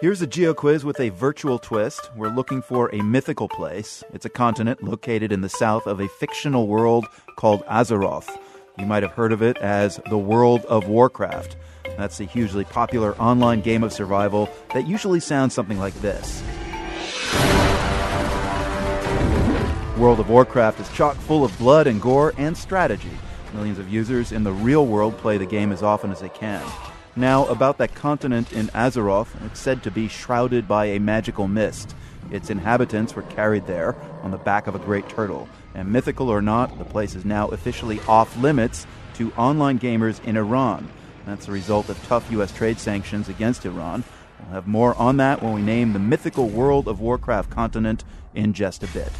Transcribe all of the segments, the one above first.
Here's a geo quiz with a virtual twist. We're looking for a mythical place. It's a continent located in the south of a fictional world called Azeroth. You might have heard of it as the World of Warcraft. That's a hugely popular online game of survival that usually sounds something like this. World of Warcraft is chock full of blood and gore and strategy. Millions of users in the real world play the game as often as they can. Now, about that continent in Azeroth, it's said to be shrouded by a magical mist. Its inhabitants were carried there on the back of a great turtle. And mythical or not, the place is now officially off limits to online gamers in Iran. That's a result of tough U.S. trade sanctions against Iran. We'll have more on that when we name the mythical World of Warcraft continent in just a bit.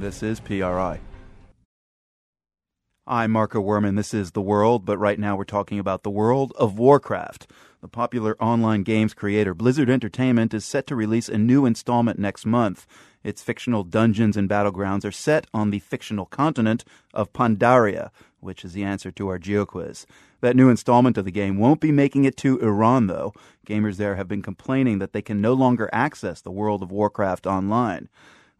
This is PRI. I'm Marco Werman. This is The World, but right now we're talking about the world of Warcraft. The popular online games creator Blizzard Entertainment is set to release a new installment next month. Its fictional dungeons and battlegrounds are set on the fictional continent of Pandaria, which is the answer to our GeoQuiz. That new installment of the game won't be making it to Iran, though. Gamers there have been complaining that they can no longer access the World of Warcraft online.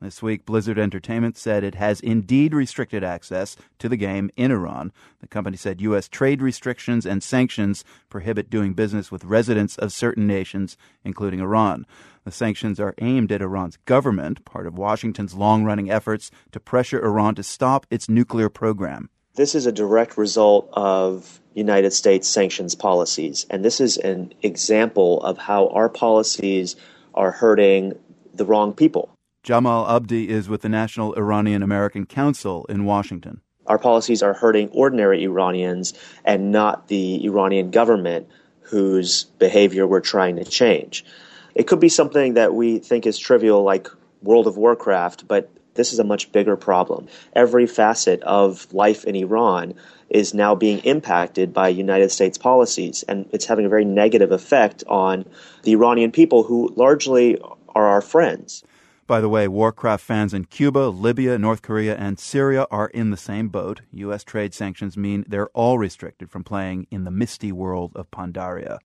This week, Blizzard Entertainment said it has indeed restricted access to the game in Iran. The company said U.S. trade restrictions and sanctions prohibit doing business with residents of certain nations, including Iran. The sanctions are aimed at Iran's government, part of Washington's long running efforts to pressure Iran to stop its nuclear program. This is a direct result of United States sanctions policies, and this is an example of how our policies are hurting the wrong people. Jamal Abdi is with the National Iranian American Council in Washington. Our policies are hurting ordinary Iranians and not the Iranian government whose behavior we're trying to change. It could be something that we think is trivial, like World of Warcraft, but this is a much bigger problem. Every facet of life in Iran is now being impacted by United States policies, and it's having a very negative effect on the Iranian people who largely are our friends. By the way, Warcraft fans in Cuba, Libya, North Korea, and Syria are in the same boat. U.S. trade sanctions mean they're all restricted from playing in the misty world of Pandaria.